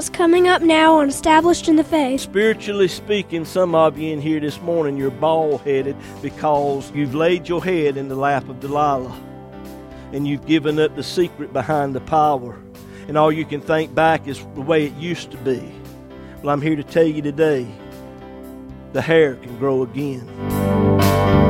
what's coming up now on Established in the Faith. Spiritually speaking, some of you in here this morning, you're bald headed because you've laid your head in the lap of Delilah and you've given up the secret behind the power. And all you can think back is the way it used to be. Well, I'm here to tell you today the hair can grow again.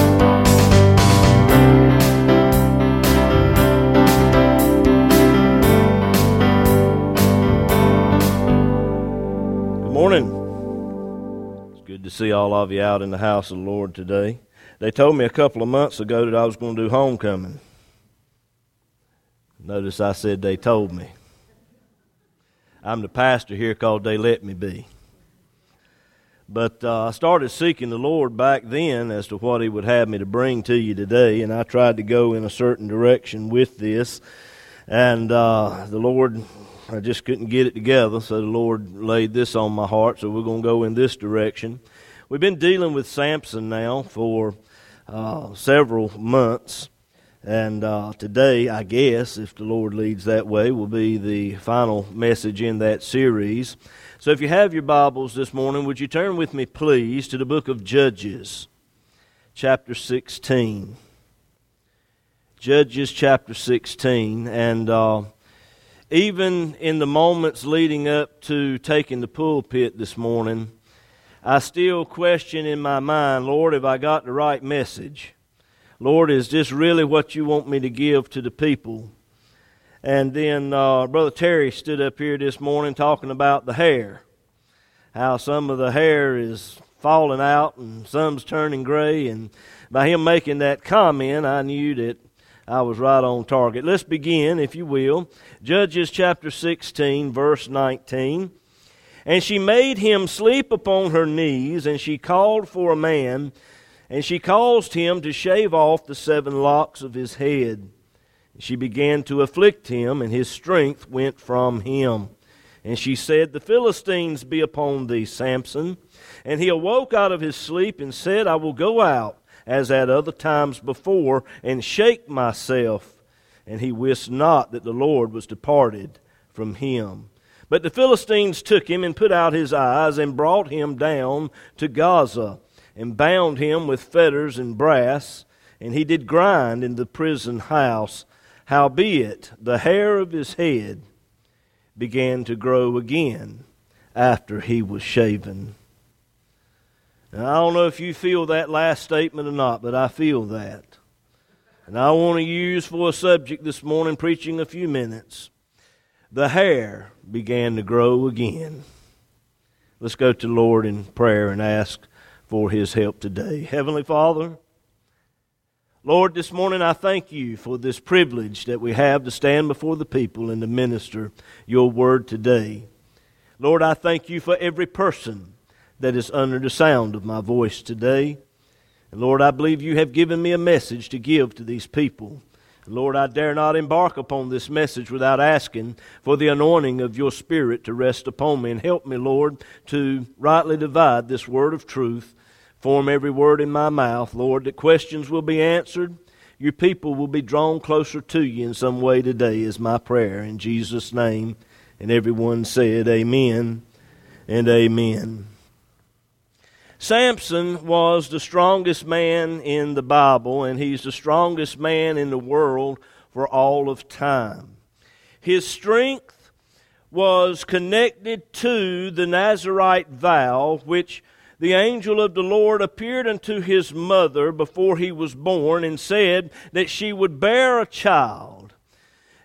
See all of you out in the house of the Lord today. They told me a couple of months ago that I was going to do homecoming. Notice I said they told me. I'm the pastor here called They Let Me Be. But uh, I started seeking the Lord back then as to what He would have me to bring to you today, and I tried to go in a certain direction with this. And uh, the Lord I just couldn't get it together, so the Lord laid this on my heart, so we're going to go in this direction. We've been dealing with Samson now for uh, several months, and uh, today, I guess, if the Lord leads that way, will be the final message in that series. So if you have your Bibles this morning, would you turn with me, please, to the book of Judges, chapter 16. Judges chapter 16, and. Uh, even in the moments leading up to taking the pulpit this morning, I still question in my mind, Lord, have I got the right message? Lord, is this really what you want me to give to the people? And then uh, Brother Terry stood up here this morning talking about the hair, how some of the hair is falling out and some's turning gray. And by him making that comment, I knew that I was right on target. Let's begin, if you will. Judges chapter 16, verse 19. And she made him sleep upon her knees, and she called for a man, and she caused him to shave off the seven locks of his head. She began to afflict him, and his strength went from him. And she said, The Philistines be upon thee, Samson. And he awoke out of his sleep and said, I will go out as at other times before, and shake myself. And he wist not that the Lord was departed from him. But the Philistines took him and put out his eyes and brought him down to Gaza and bound him with fetters and brass, and he did grind in the prison house. Howbeit, the hair of his head began to grow again after he was shaven. And I don't know if you feel that last statement or not, but I feel that. And I want to use for a subject this morning, preaching a few minutes. The hair began to grow again. Let's go to the Lord in prayer and ask for his help today. Heavenly Father, Lord, this morning I thank you for this privilege that we have to stand before the people and to minister your word today. Lord, I thank you for every person that is under the sound of my voice today. And Lord, I believe you have given me a message to give to these people. Lord, I dare not embark upon this message without asking for the anointing of your Spirit to rest upon me. And help me, Lord, to rightly divide this word of truth, form every word in my mouth, Lord, that questions will be answered. Your people will be drawn closer to you in some way today, is my prayer. In Jesus' name. And everyone said, Amen and Amen. Samson was the strongest man in the Bible, and he's the strongest man in the world for all of time. His strength was connected to the Nazarite vow, which the angel of the Lord appeared unto his mother before he was born and said that she would bear a child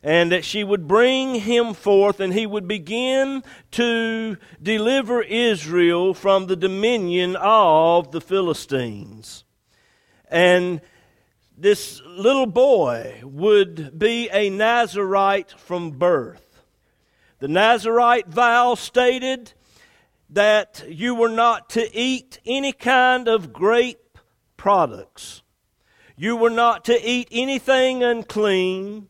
and that she would bring him forth and he would begin to deliver Israel from the dominion of the Philistines. And this little boy would be a Nazarite from birth. The Nazarite vow stated that you were not to eat any kind of grape products. You were not to eat anything unclean.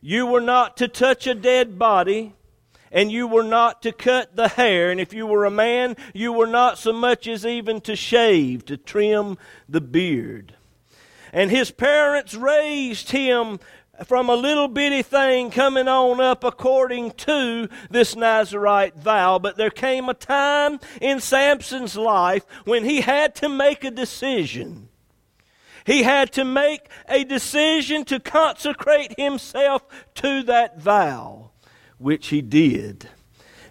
You were not to touch a dead body. And you were not to cut the hair. And if you were a man, you were not so much as even to shave, to trim the beard. And his parents raised him from a little bitty thing coming on up according to this Nazarite vow. But there came a time in Samson's life when he had to make a decision. He had to make a decision to consecrate himself to that vow, which he did.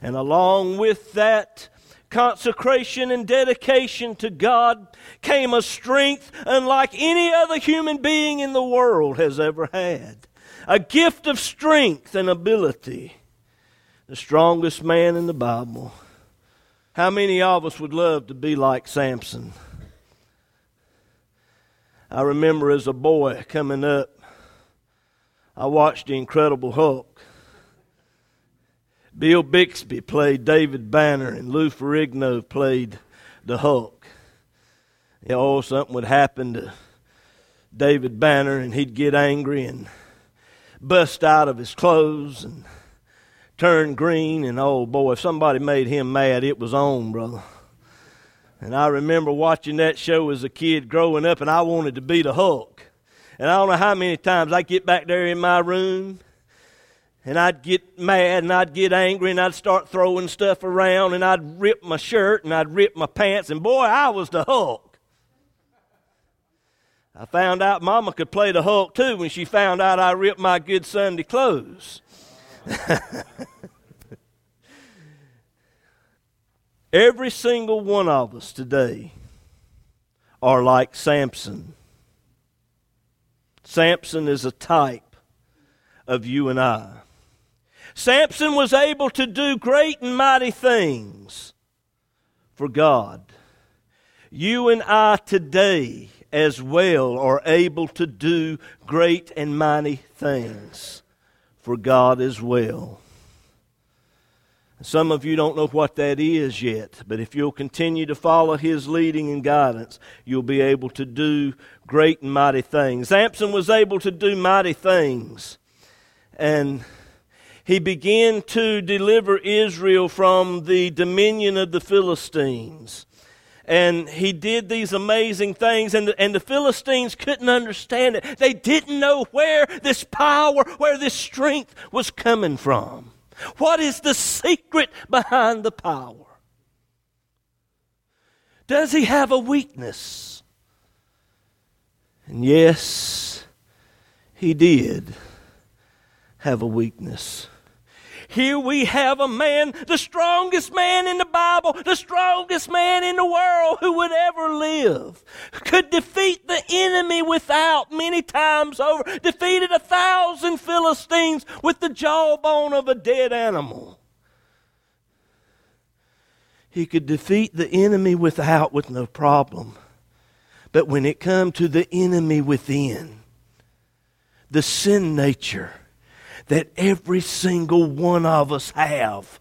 And along with that consecration and dedication to God came a strength unlike any other human being in the world has ever had. A gift of strength and ability. The strongest man in the Bible. How many of us would love to be like Samson? I remember as a boy coming up, I watched The Incredible Hulk. Bill Bixby played David Banner, and Lou Ferrigno played the Hulk. You know, oh, something would happen to David Banner, and he'd get angry and bust out of his clothes and turn green. And oh boy, if somebody made him mad, it was on, brother. And I remember watching that show as a kid growing up, and I wanted to be the Hulk. And I don't know how many times I get back there in my room and I'd get mad and I'd get angry and I'd start throwing stuff around and I'd rip my shirt and I'd rip my pants and boy, I was the Hulk. I found out Mama could play the Hulk too when she found out I ripped my good Sunday clothes. Every single one of us today are like Samson. Samson is a type of you and I. Samson was able to do great and mighty things for God. You and I today as well are able to do great and mighty things for God as well. Some of you don't know what that is yet, but if you'll continue to follow His leading and guidance, you'll be able to do great and mighty things. Samson was able to do mighty things. And he began to deliver Israel from the dominion of the Philistines. And he did these amazing things, and the, and the Philistines couldn't understand it. They didn't know where this power, where this strength was coming from. What is the secret behind the power? Does he have a weakness? And yes, he did have a weakness. Here we have a man, the strongest man in the Bible, the strongest man in the world who would ever live, could defeat the enemy without many times over, defeated a thousand Philistines with the jawbone of a dead animal. He could defeat the enemy without with no problem. But when it come to the enemy within, the sin nature, that every single one of us have.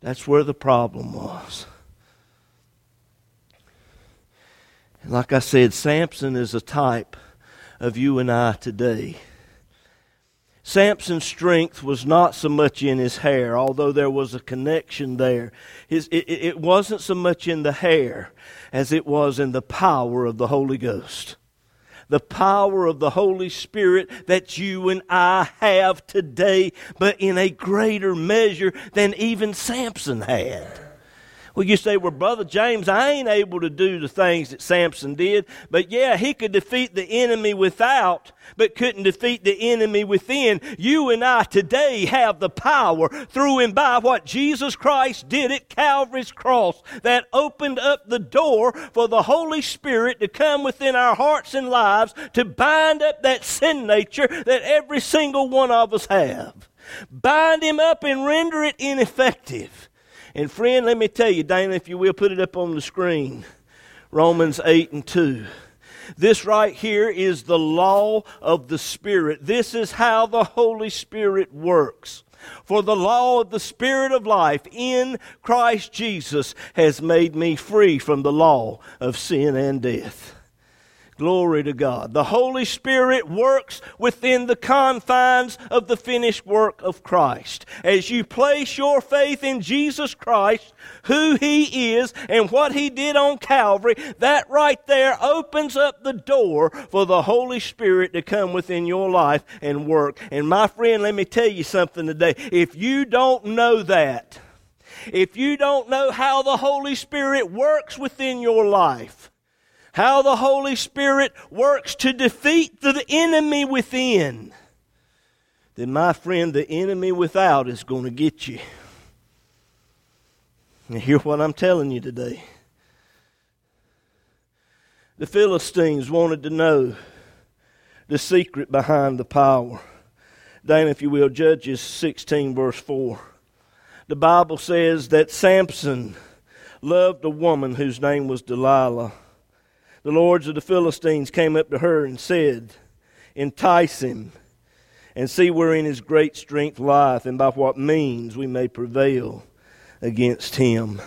That's where the problem was. And like I said, Samson is a type of you and I today. Samson's strength was not so much in his hair, although there was a connection there. His, it, it wasn't so much in the hair as it was in the power of the Holy Ghost the power of the Holy Spirit that you and I have today, but in a greater measure than even Samson had. Well, you say, well, Brother James, I ain't able to do the things that Samson did. But yeah, he could defeat the enemy without, but couldn't defeat the enemy within. You and I today have the power through and by what Jesus Christ did at Calvary's cross that opened up the door for the Holy Spirit to come within our hearts and lives to bind up that sin nature that every single one of us have. Bind him up and render it ineffective. And friend, let me tell you, Dana, if you will, put it up on the screen. Romans 8 and 2. This right here is the law of the Spirit. This is how the Holy Spirit works. For the law of the Spirit of life in Christ Jesus has made me free from the law of sin and death. Glory to God. The Holy Spirit works within the confines of the finished work of Christ. As you place your faith in Jesus Christ, who He is, and what He did on Calvary, that right there opens up the door for the Holy Spirit to come within your life and work. And my friend, let me tell you something today. If you don't know that, if you don't know how the Holy Spirit works within your life, how the Holy Spirit works to defeat the enemy within, then, my friend, the enemy without is going to get you. And hear what I'm telling you today. The Philistines wanted to know the secret behind the power. Dana, if you will, Judges 16, verse 4. The Bible says that Samson loved a woman whose name was Delilah the lords of the Philistines came up to her and said, Entice him, and see wherein his great strength lieth, and by what means we may prevail against him.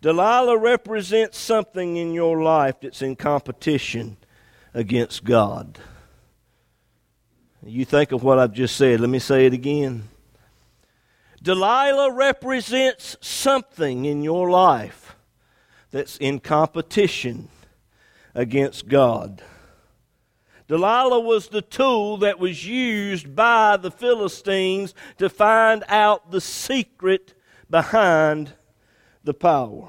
Delilah represents something in your life that's in competition against God. You think of what I've just said. Let me say it again. Delilah represents something in your life that's in competition against God. Delilah was the tool that was used by the Philistines to find out the secret behind the power.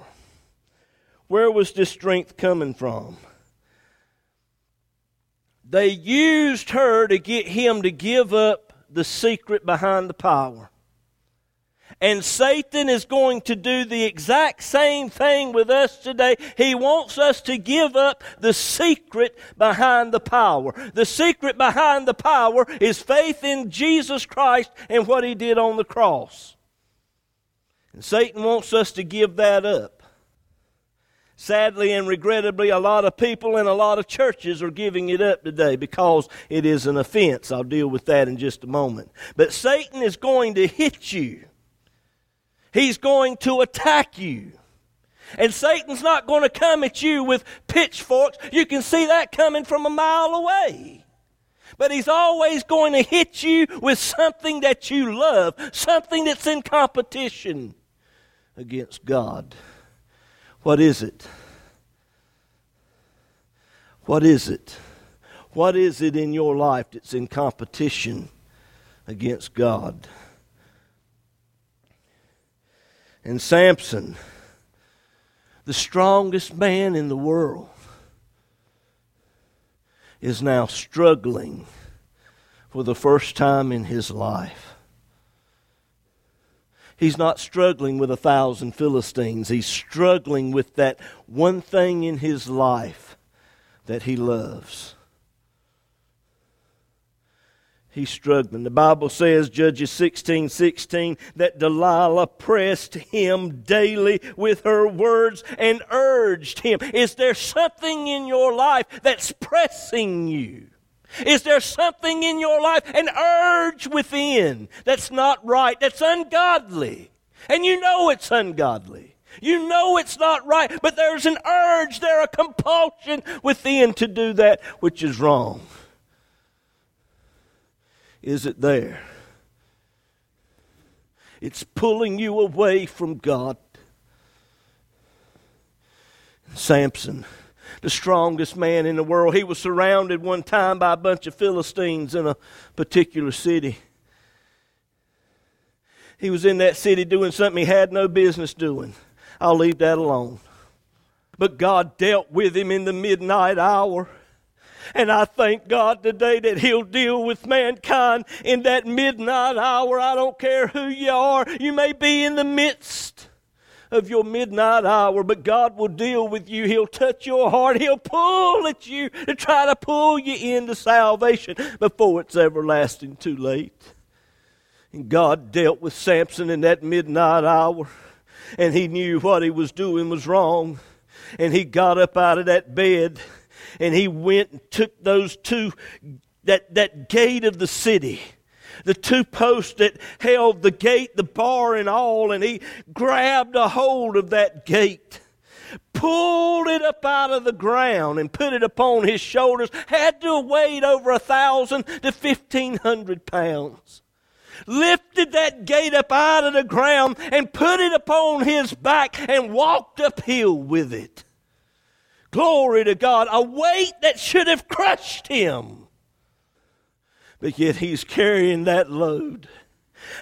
Where was this strength coming from? They used her to get him to give up the secret behind the power. And Satan is going to do the exact same thing with us today. He wants us to give up the secret behind the power. The secret behind the power is faith in Jesus Christ and what he did on the cross. And Satan wants us to give that up. Sadly and regrettably, a lot of people and a lot of churches are giving it up today because it is an offense. I'll deal with that in just a moment. But Satan is going to hit you He's going to attack you. And Satan's not going to come at you with pitchforks. You can see that coming from a mile away. But he's always going to hit you with something that you love, something that's in competition against God. What is it? What is it? What is it in your life that's in competition against God? And Samson, the strongest man in the world, is now struggling for the first time in his life. He's not struggling with a thousand Philistines. He's struggling with that one thing in his life that he loves he's struggling. The Bible says, Judges 16 16, that Delilah pressed him daily with her words and urged him. Is there something in your life that's pressing you? Is there something in your life, an urge within that's not right, that's ungodly? And you know it's ungodly. You know it's not right, but there's an urge, there a compulsion within to do that which is wrong is it there? It's pulling you away from God. Samson, the strongest man in the world, he was surrounded one time by a bunch of Philistines in a particular city. He was in that city doing something he had no business doing. I'll leave that alone. But God dealt with him in the midnight hour. And I thank God today that He'll deal with mankind in that midnight hour. I don't care who you are. You may be in the midst of your midnight hour, but God will deal with you. He'll touch your heart. He'll pull at you to try to pull you into salvation before it's everlasting too late. And God dealt with Samson in that midnight hour, and he knew what he was doing was wrong. And he got up out of that bed And he went and took those two, that, that gate of the city, the two posts that held the gate, the bar, and all, and he grabbed a hold of that gate pulled it up out of the ground and put it upon his shoulders, had to weighed over a thousand to fifteen hundred pounds. Lifted that gate up out of the ground and put it upon his back and walked uphill with it. Glory to God. A weight that should have crushed him. But yet he's carrying that load.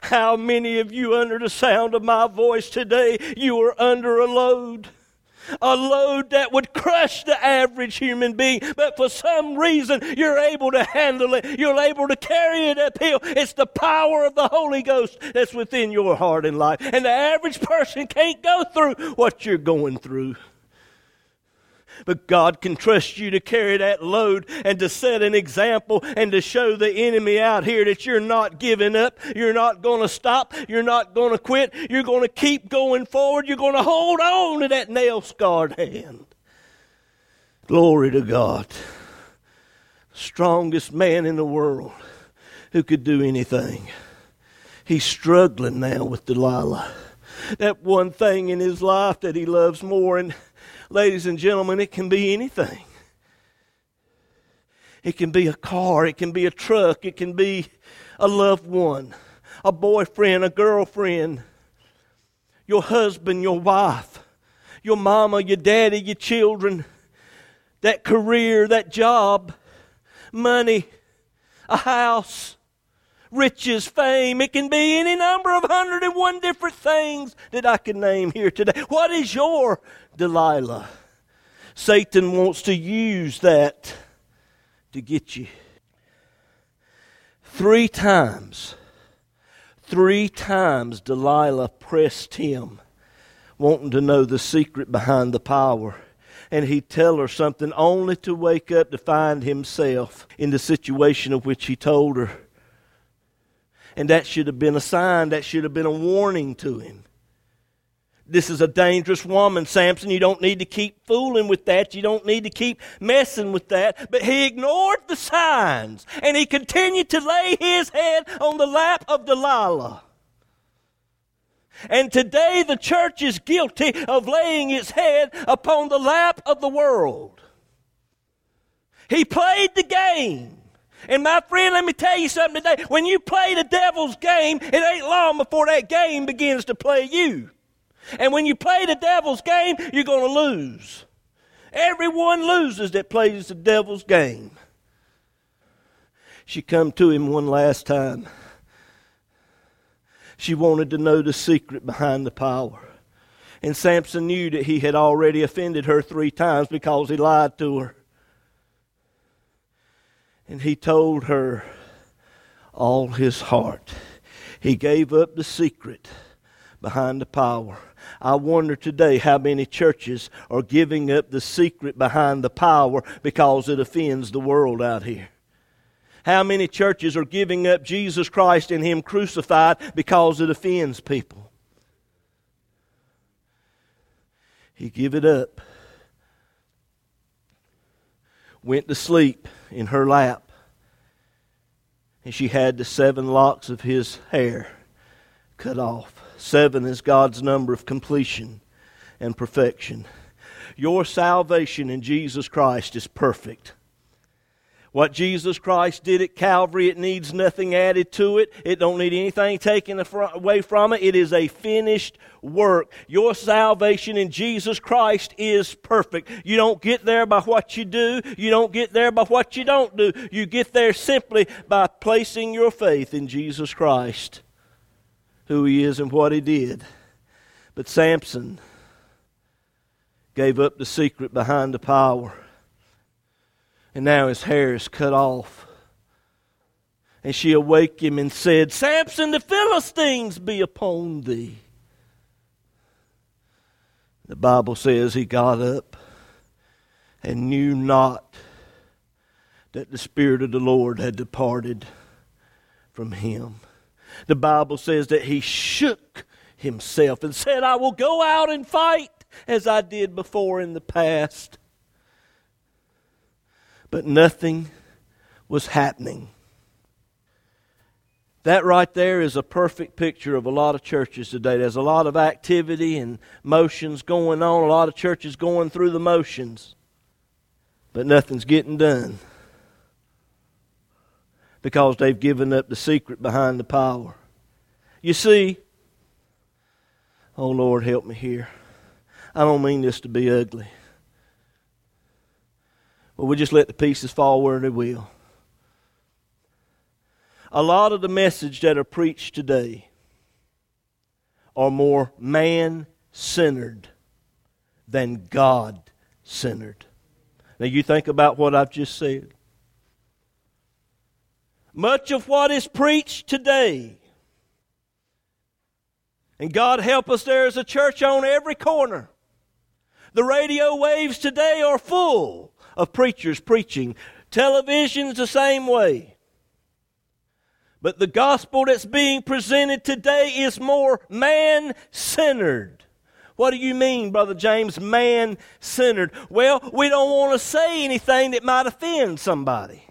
How many of you, under the sound of my voice today, you are under a load? a load that would crush the average human being, but for some reason you're able to handle it. You're able to carry it uphill. It's the power of the Holy Ghost that's within your heart and life. And the average person can't go through what you're going through. But God can trust you to carry that load and to set an example and to show the enemy out here that you're not giving up. You're not going to stop. You're not going to quit. You're going to keep going forward. You're going to hold on to that nail scarred hand. Glory to God. Strongest man in the world who could do anything. He's struggling now with Delilah. That one thing in his life that he loves more and ladies and gentlemen, it can be anything. It can be a car, it can be a truck, it can be a loved one, a boyfriend, a girlfriend, your husband, your wife, your mama, your daddy, your children, that career, that job, money, a house, riches, fame. It can be any number of 101 different things that I can name here today. What is your Delilah. Satan wants to use that to get you. Three times, three times Delilah pressed him, wanting to know the secret behind the power. And he'd tell her something only to wake up to find himself in the situation of which he told her. And that should have been a sign, that should have been a warning to him this is a dangerous woman, Samson. You don't need to keep fooling with that. You don't need to keep messing with that. But he ignored the signs and he continued to lay his head on the lap of Delilah. And today the church is guilty of laying its head upon the lap of the world. He played the game. And my friend, let me tell you something today. When you play the devil's game, it ain't long before that game begins to play you. And when you play the devil's game, you're going to lose. Everyone loses that plays the devil's game. She come to him one last time. She wanted to know the secret behind the power. And Samson knew that he had already offended her three times because he lied to her. And he told her all his heart. He gave up the secret behind the power. I wonder today how many churches are giving up the secret behind the power because it offends the world out here. How many churches are giving up Jesus Christ and Him crucified because it offends people? He give it up. Went to sleep in her lap. And she had the seven locks of his hair cut off. Seven is God's number of completion and perfection. Your salvation in Jesus Christ is perfect. What Jesus Christ did at Calvary, it needs nothing added to it. It don't need anything taken away from it. It is a finished work. Your salvation in Jesus Christ is perfect. You don't get there by what you do. You don't get there by what you don't do. You get there simply by placing your faith in Jesus Christ who he is and what he did. But Samson gave up the secret behind the power. And now his hair is cut off. And she awaked him and said, Samson, the Philistines be upon thee. The Bible says he got up and knew not that the Spirit of the Lord had departed from him the Bible says that he shook himself and said, I will go out and fight as I did before in the past. but nothing was happening. That right there is a perfect picture of a lot of churches today. There's a lot of activity and motions going on, a lot of churches going through the motions, but nothing's getting done because they've given up the secret behind the power. You see, oh Lord, help me here. I don't mean this to be ugly. But we just let the pieces fall where they will. A lot of the message that are preached today are more man centered than God centered. Now, you think about what I've just said. Much of what is preached today, and God help us, there is a church on every corner. The radio waves today are full of preachers preaching. Television's the same way. But the gospel that's being presented today is more man centered. What do you mean, Brother James, man centered? Well, we don't want to say anything that might offend somebody.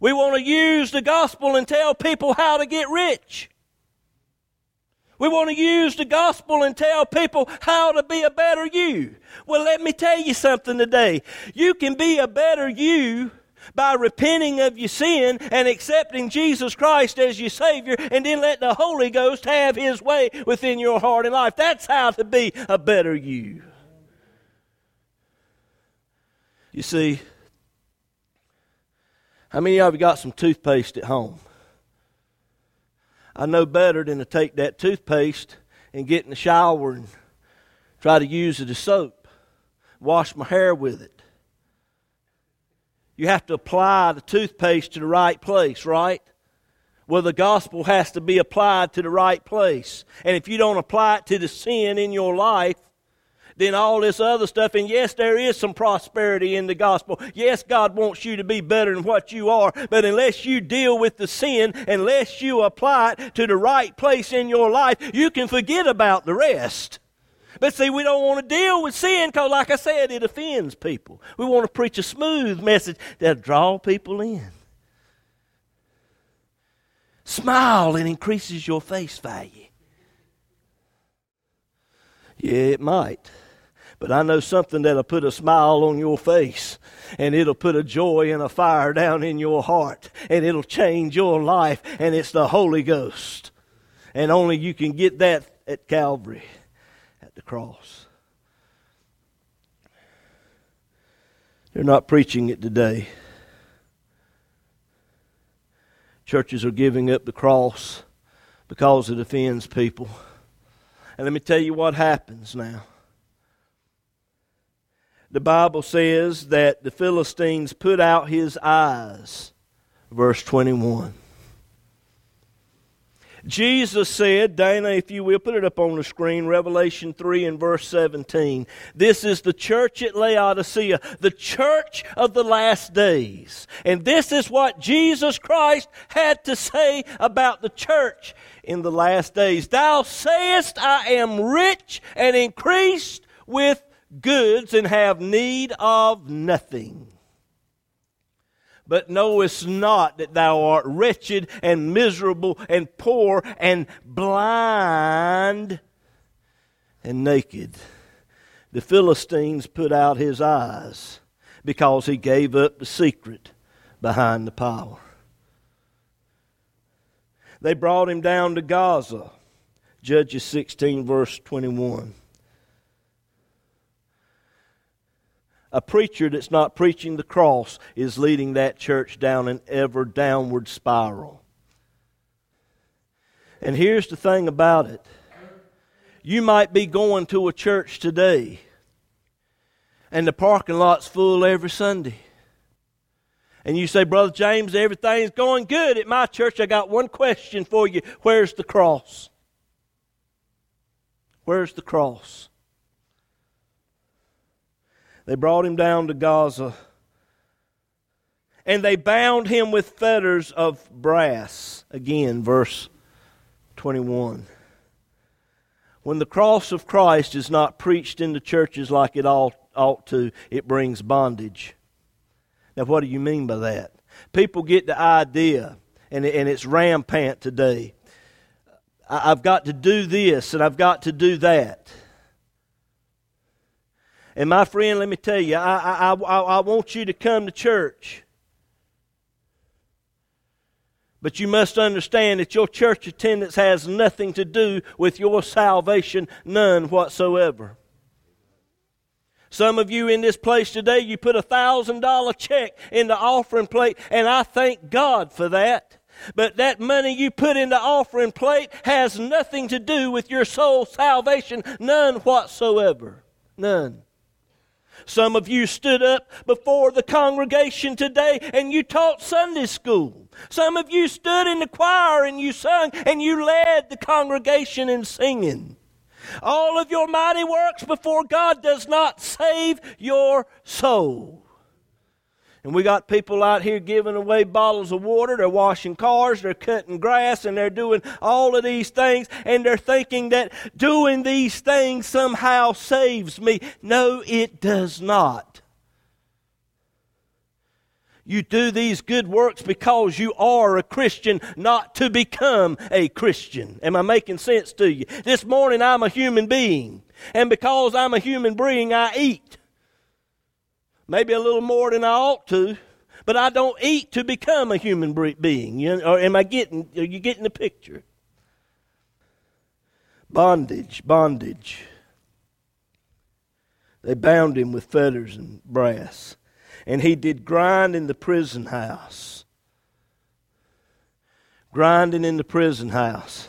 We want to use the gospel and tell people how to get rich. We want to use the gospel and tell people how to be a better you. Well, let me tell you something today. You can be a better you by repenting of your sin and accepting Jesus Christ as your Savior, and then let the Holy Ghost have His way within your heart and life. That's how to be a better you. You see, how many of you got some toothpaste at home? I know better than to take that toothpaste and get in the shower and try to use it as soap, wash my hair with it. You have to apply the toothpaste to the right place, right? Well, the gospel has to be applied to the right place. And if you don't apply it to the sin in your life, then all this other stuff. And yes, there is some prosperity in the gospel. Yes, God wants you to be better than what you are. But unless you deal with the sin, unless you apply it to the right place in your life, you can forget about the rest. But see, we don't want to deal with sin because, like I said, it offends people. We want to preach a smooth message that'll draw people in. Smile it increases your face value. Yeah, it might. But I know something that'll put a smile on your face, and it'll put a joy and a fire down in your heart, and it'll change your life, and it's the Holy Ghost. And only you can get that at Calvary, at the cross. They're not preaching it today. Churches are giving up the cross because it offends people. And let me tell you what happens now the Bible says that the Philistines put out his eyes. Verse 21. Jesus said, Dana, if you will, put it up on the screen, Revelation 3 and verse 17. This is the church at Laodicea, the church of the last days. And this is what Jesus Christ had to say about the church in the last days. Thou sayest, I am rich and increased with goods and have need of nothing. But knowest not that thou art wretched and miserable and poor and blind and naked. The Philistines put out his eyes because he gave up the secret behind the power. They brought him down to Gaza. Judges 16, verse 21. A preacher that's not preaching the cross is leading that church down an ever downward spiral. And here's the thing about it you might be going to a church today, and the parking lot's full every Sunday. And you say, Brother James, everything's going good at my church. I got one question for you. Where's the cross? Where's the cross? They brought him down to Gaza. And they bound him with fetters of brass. Again, verse 21. When the cross of Christ is not preached in the churches like it ought, ought to, it brings bondage. Now, what do you mean by that? People get the idea, and, and it's rampant today. I've got to do this and I've got to do that. And my friend, let me tell you, I, I, I, I want you to come to church. But you must understand that your church attendance has nothing to do with your salvation, none whatsoever. Some of you in this place today, you put a thousand dollar check in the offering plate, and I thank God for that. But that money you put in the offering plate has nothing to do with your soul salvation, none whatsoever. None. Some of you stood up before the congregation today and you taught Sunday school. Some of you stood in the choir and you sung and you led the congregation in singing. All of your mighty works before God does not save your soul. And we got people out here giving away bottles of water. They're washing cars. They're cutting grass. And they're doing all of these things. And they're thinking that doing these things somehow saves me. No, it does not. You do these good works because you are a Christian, not to become a Christian. Am I making sense to you? This morning I'm a human being. And because I'm a human being, I eat. Maybe a little more than I ought to, but I don't eat to become a human being. You or am I getting, are you getting the picture? Bondage, bondage. They bound him with fetters and brass, and he did grind in the prison house. Grinding in the prison house.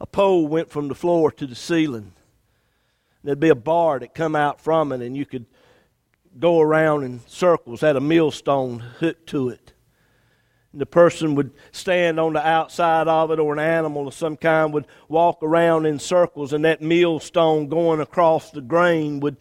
A pole went from the floor to the ceiling there'd be a bar that come out from it, and you could go around in circles, had a millstone hooked to it. And the person would stand on the outside of it, or an animal of some kind would walk around in circles, and that millstone going across the grain would,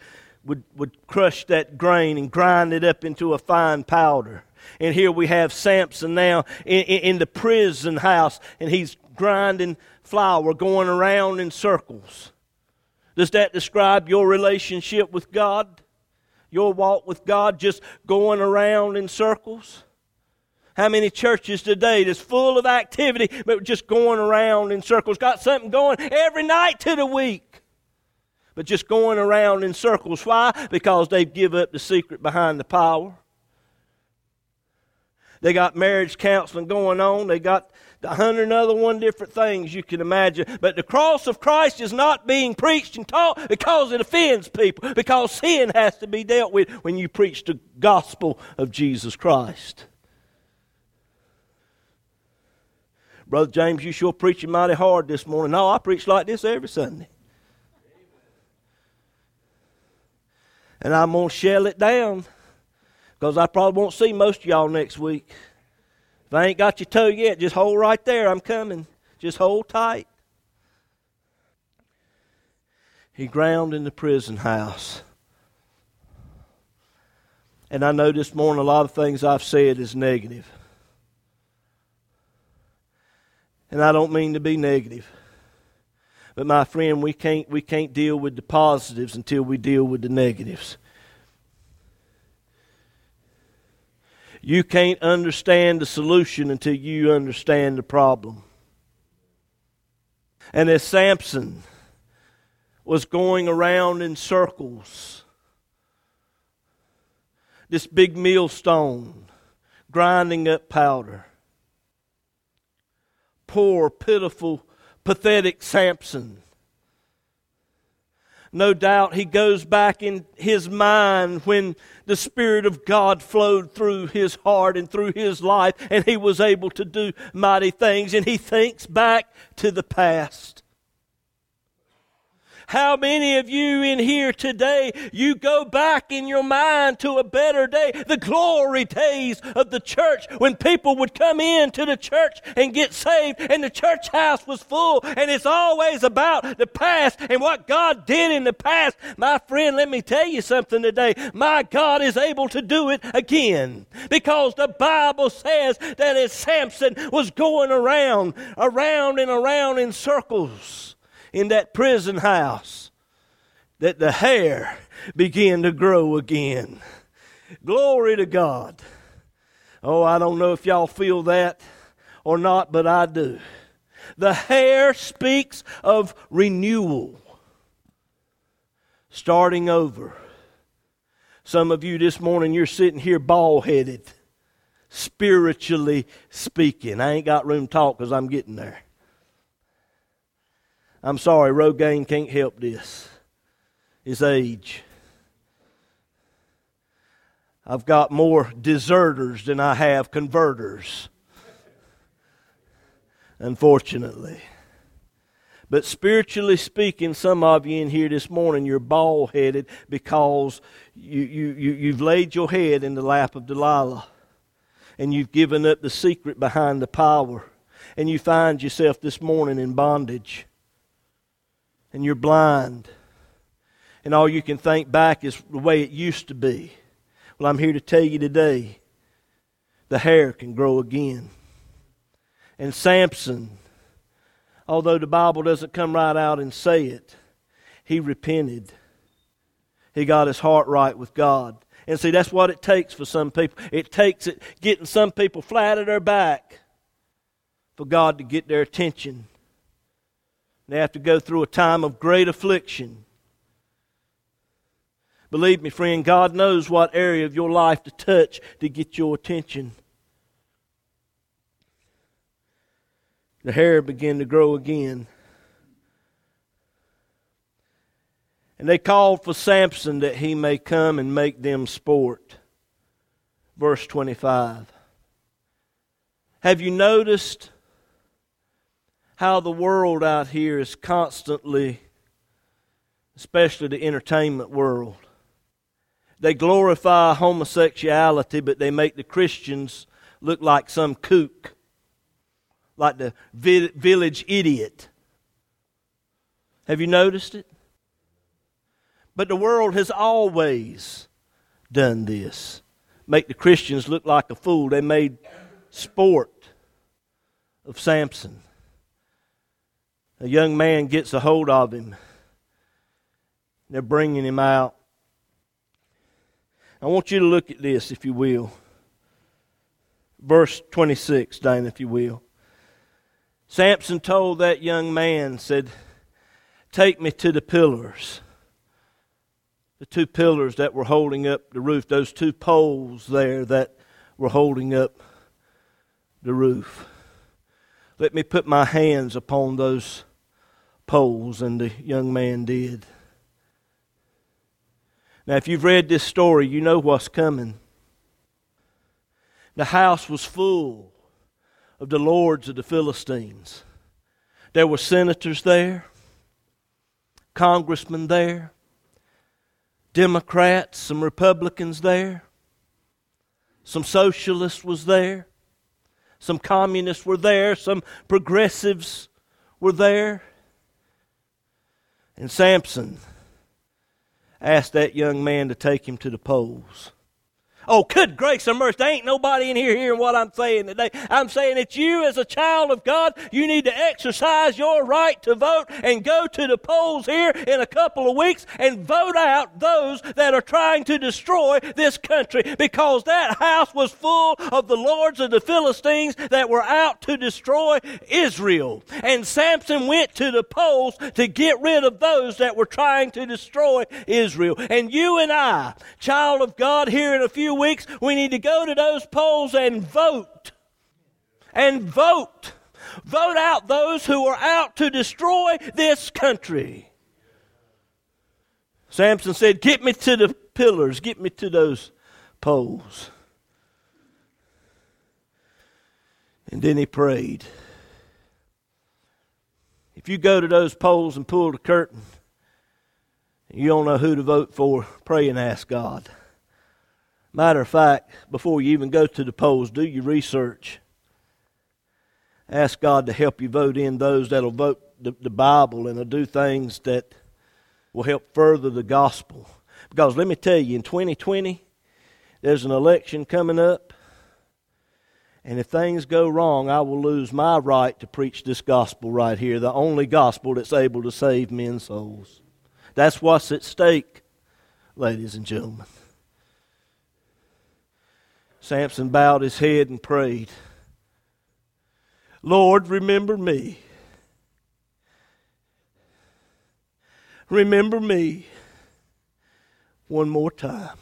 would, would crush that grain and grind it up into a fine powder. And here we have Samson now in, in, in the prison house, and he's grinding flour, going around in circles. Does that describe your relationship with God? Your walk with God just going around in circles? How many churches today that's full of activity but just going around in circles? Got something going every night to the week. But just going around in circles. Why? Because they've give up the secret behind the power. They got marriage counseling going on. They got a hundred other one different things you can imagine. But the cross of Christ is not being preached and taught because it offends people, because sin has to be dealt with when you preach the gospel of Jesus Christ. Brother James, you sure preaching mighty hard this morning. No, I preach like this every Sunday. And I'm going to shell it down because I probably won't see most of y'all next week. If I ain't got your toe yet, just hold right there. I'm coming. Just hold tight. He ground in the prison house. And I know this morning a lot of things I've said is negative. And I don't mean to be negative. But my friend, we can't we can't deal with the positives until we deal with the negatives. You can't understand the solution until you understand the problem. And as Samson was going around in circles, this big millstone grinding up powder. Poor, pitiful, pathetic Samson no doubt he goes back in his mind when the Spirit of God flowed through his heart and through his life, and he was able to do mighty things, and he thinks back to the past. How many of you in here today, you go back in your mind to a better day, the glory days of the church when people would come in to the church and get saved and the church house was full and it's always about the past and what God did in the past. My friend, let me tell you something today. My God is able to do it again because the Bible says that as Samson was going around, around and around in circles, in that prison house that the hair began to grow again. Glory to God. Oh, I don't know if y'all feel that or not, but I do. The hair speaks of renewal, starting over. Some of you this morning, you're sitting here bald headed, spiritually speaking. I ain't got room to talk because I'm getting there. I'm sorry, Rogaine can't help this. His age. I've got more deserters than I have converters. Unfortunately. But spiritually speaking, some of you in here this morning, you're bald headed because you, you, you, you've laid your head in the lap of Delilah and you've given up the secret behind the power. And you find yourself this morning in bondage. And you're blind. And all you can think back is the way it used to be. Well, I'm here to tell you today the hair can grow again. And Samson, although the Bible doesn't come right out and say it, he repented. He got his heart right with God. And see, that's what it takes for some people. It takes it getting some people flat at their back for God to get their attention. They have to go through a time of great affliction. Believe me, friend, God knows what area of your life to touch to get your attention. The hair began to grow again. And they called for Samson that he may come and make them sport. Verse 25. Have you noticed how the world out here is constantly, especially the entertainment world, they glorify homosexuality, but they make the Christians look like some kook, like the village idiot. Have you noticed it? But the world has always done this. Make the Christians look like a fool. They made sport of Samson. A young man gets a hold of him. They're bringing him out. I want you to look at this, if you will. Verse 26, Dana, if you will. Samson told that young man, said, Take me to the pillars the two pillars that were holding up the roof, those two poles there that were holding up the roof. Let me put my hands upon those poles, and the young man did. Now, if you've read this story, you know what's coming. The house was full of the lords of the Philistines. There were senators there, congressmen there, Democrats, some Republicans there, some socialists was there, some communists were there, some progressives were there. And Samson asked that young man to take him to the polls. Oh, good grace and mercy. There ain't nobody in here hearing what I'm saying today. I'm saying that you, as a child of God, you need to exercise your right to vote and go to the polls here in a couple of weeks and vote out those that are trying to destroy this country because that house was full of the lords of the Philistines that were out to destroy Israel. And Samson went to the polls to get rid of those that were trying to destroy Israel. And you and I, child of God, here in a few weeks, we need to go to those polls and vote. And vote. Vote out those who are out to destroy this country. Samson said, Get me to the pillars, get me to those poles. And then he prayed. If you go to those poles and pull the curtain, you don't know who to vote for, pray and ask God. Matter of fact, before you even go to the polls, do your research. Ask God to help you vote in those that'll vote the, the Bible and will do things that will help further the gospel. Because let me tell you, in 2020, there's an election coming up. And if things go wrong, I will lose my right to preach this gospel right here, the only gospel that's able to save men's souls. That's what's at stake, ladies and gentlemen. Samson bowed his head and prayed, Lord, remember me. Remember me one more time.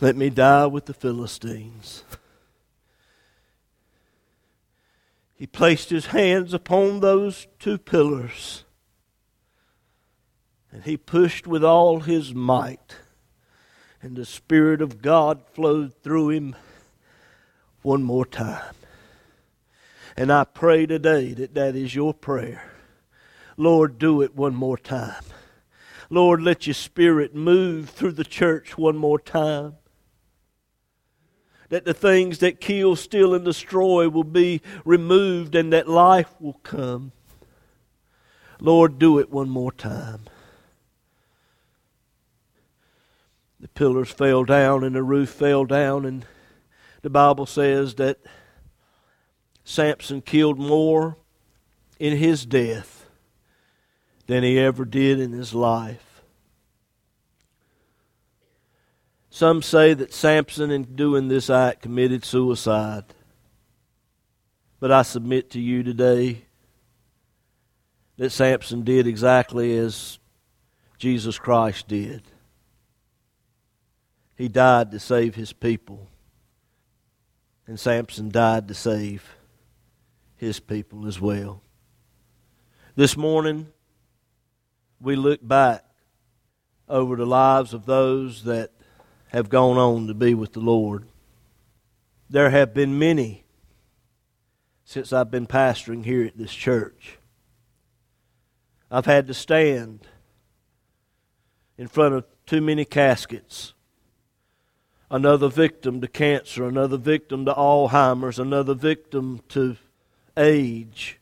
Let me die with the Philistines. He placed his hands upon those two pillars and he pushed with all his might, and the Spirit of God flowed through him one more time. And I pray today that that is your prayer. Lord, do it one more time. Lord, let your Spirit move through the church one more time that the things that kill, steal, and destroy will be removed and that life will come. Lord, do it one more time. The pillars fell down and the roof fell down, and the Bible says that Samson killed more in his death than he ever did in his life. Some say that Samson, in doing this act, committed suicide. But I submit to you today that Samson did exactly as Jesus Christ did. He died to save his people, and Samson died to save his people as well. This morning, we look back over the lives of those that have gone on to be with the Lord. There have been many since I've been pastoring here at this church. I've had to stand in front of too many caskets. Another victim to cancer, another victim to Alzheimer's, another victim to age.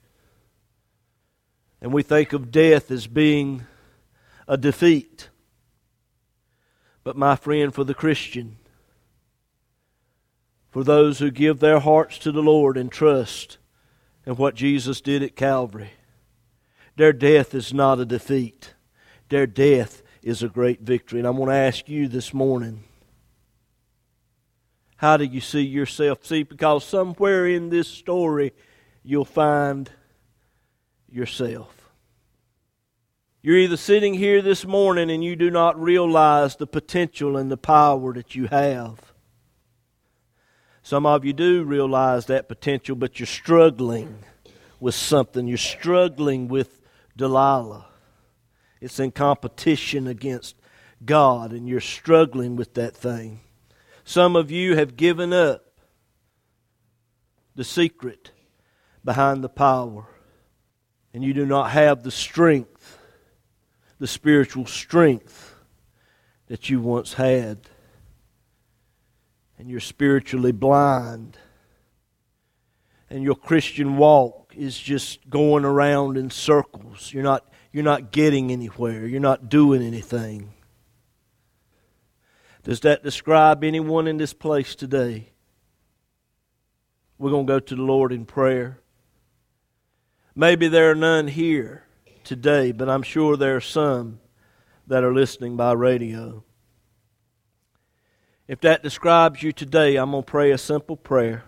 And we think of death as being a defeat. But, my friend, for the Christian, for those who give their hearts to the Lord and trust in what Jesus did at Calvary, their death is not a defeat. Their death is a great victory. And I want to ask you this morning how do you see yourself? See, because somewhere in this story you'll find yourself. You're either sitting here this morning and you do not realize the potential and the power that you have. Some of you do realize that potential, but you're struggling with something. You're struggling with Delilah. It's in competition against God, and you're struggling with that thing. Some of you have given up the secret behind the power, and you do not have the strength the spiritual strength that you once had. And you're spiritually blind. And your Christian walk is just going around in circles. You're not, you're not getting anywhere. You're not doing anything. Does that describe anyone in this place today? We're going to go to the Lord in prayer. Maybe there are none here today, but I'm sure there are some that are listening by radio. If that describes you today, I'm going to pray a simple prayer.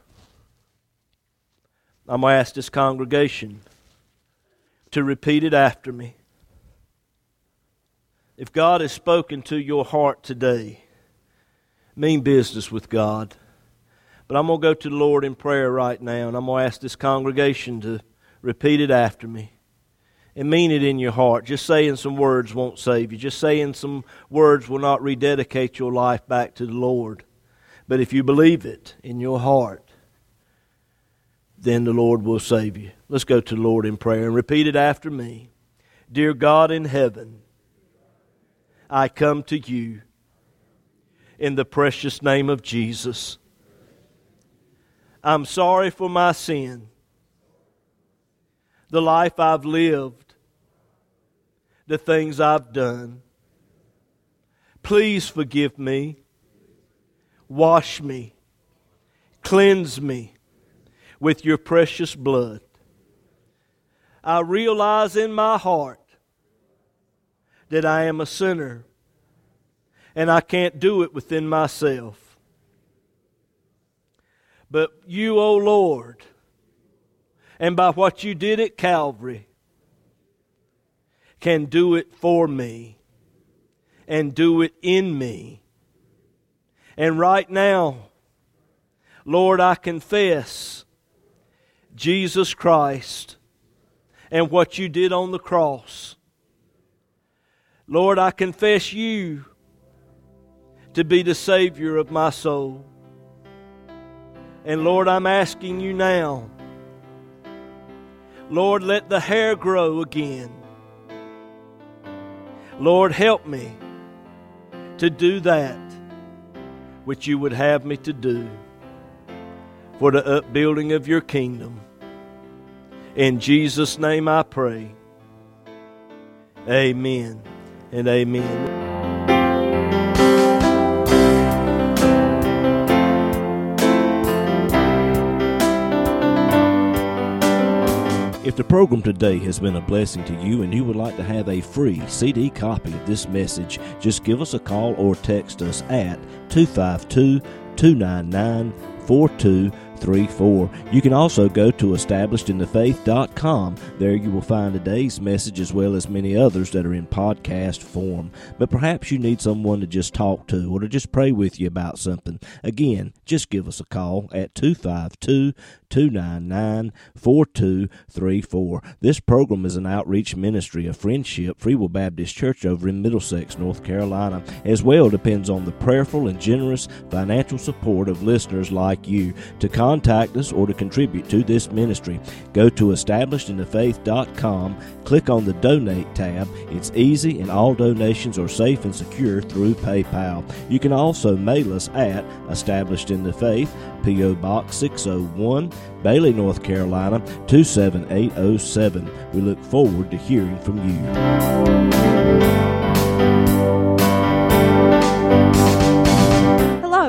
I'm going to ask this congregation to repeat it after me. If God has spoken to your heart today, mean business with God. But I'm going to go to the Lord in prayer right now, and I'm going to ask this congregation to repeat it after me and mean it in your heart. Just saying some words won't save you. Just saying some words will not rededicate your life back to the Lord. But if you believe it in your heart, then the Lord will save you. Let's go to the Lord in prayer and repeat it after me. Dear God in heaven, I come to you in the precious name of Jesus. I'm sorry for my sin, the life I've lived the things I've done. Please forgive me. Wash me. Cleanse me with your precious blood. I realize in my heart that I am a sinner and I can't do it within myself. but you, O Lord, and by what you did at Calvary, can do it for me and do it in me. And right now, Lord, I confess Jesus Christ and what you did on the cross. Lord, I confess you to be the Savior of my soul. And Lord, I'm asking you now, Lord, let the hair grow again. Lord, help me to do that which you would have me to do for the upbuilding of your kingdom. In Jesus' name I pray. Amen and amen. If the program today has been a blessing to you and you would like to have a free CD copy of this message, just give us a call or text us at 252 299 4234. You can also go to establishedinthefaith.com. There you will find today's message as well as many others that are in podcast form. But perhaps you need someone to just talk to or to just pray with you about something. Again, just give us a call at 252 299 4234. This program is an outreach ministry of Friendship Free Will Baptist Church over in Middlesex, North Carolina. As well depends on the prayerful and generous financial support of listeners like you. To contact us or to contribute to this ministry, go to establishedinthefaith.com, click on the Donate tab. It's easy and all donations are safe and secure through PayPal. You can also mail us at Established in the Faith, P.O. Box 601, Bailey, North Carolina 27807. We look forward to hearing from you.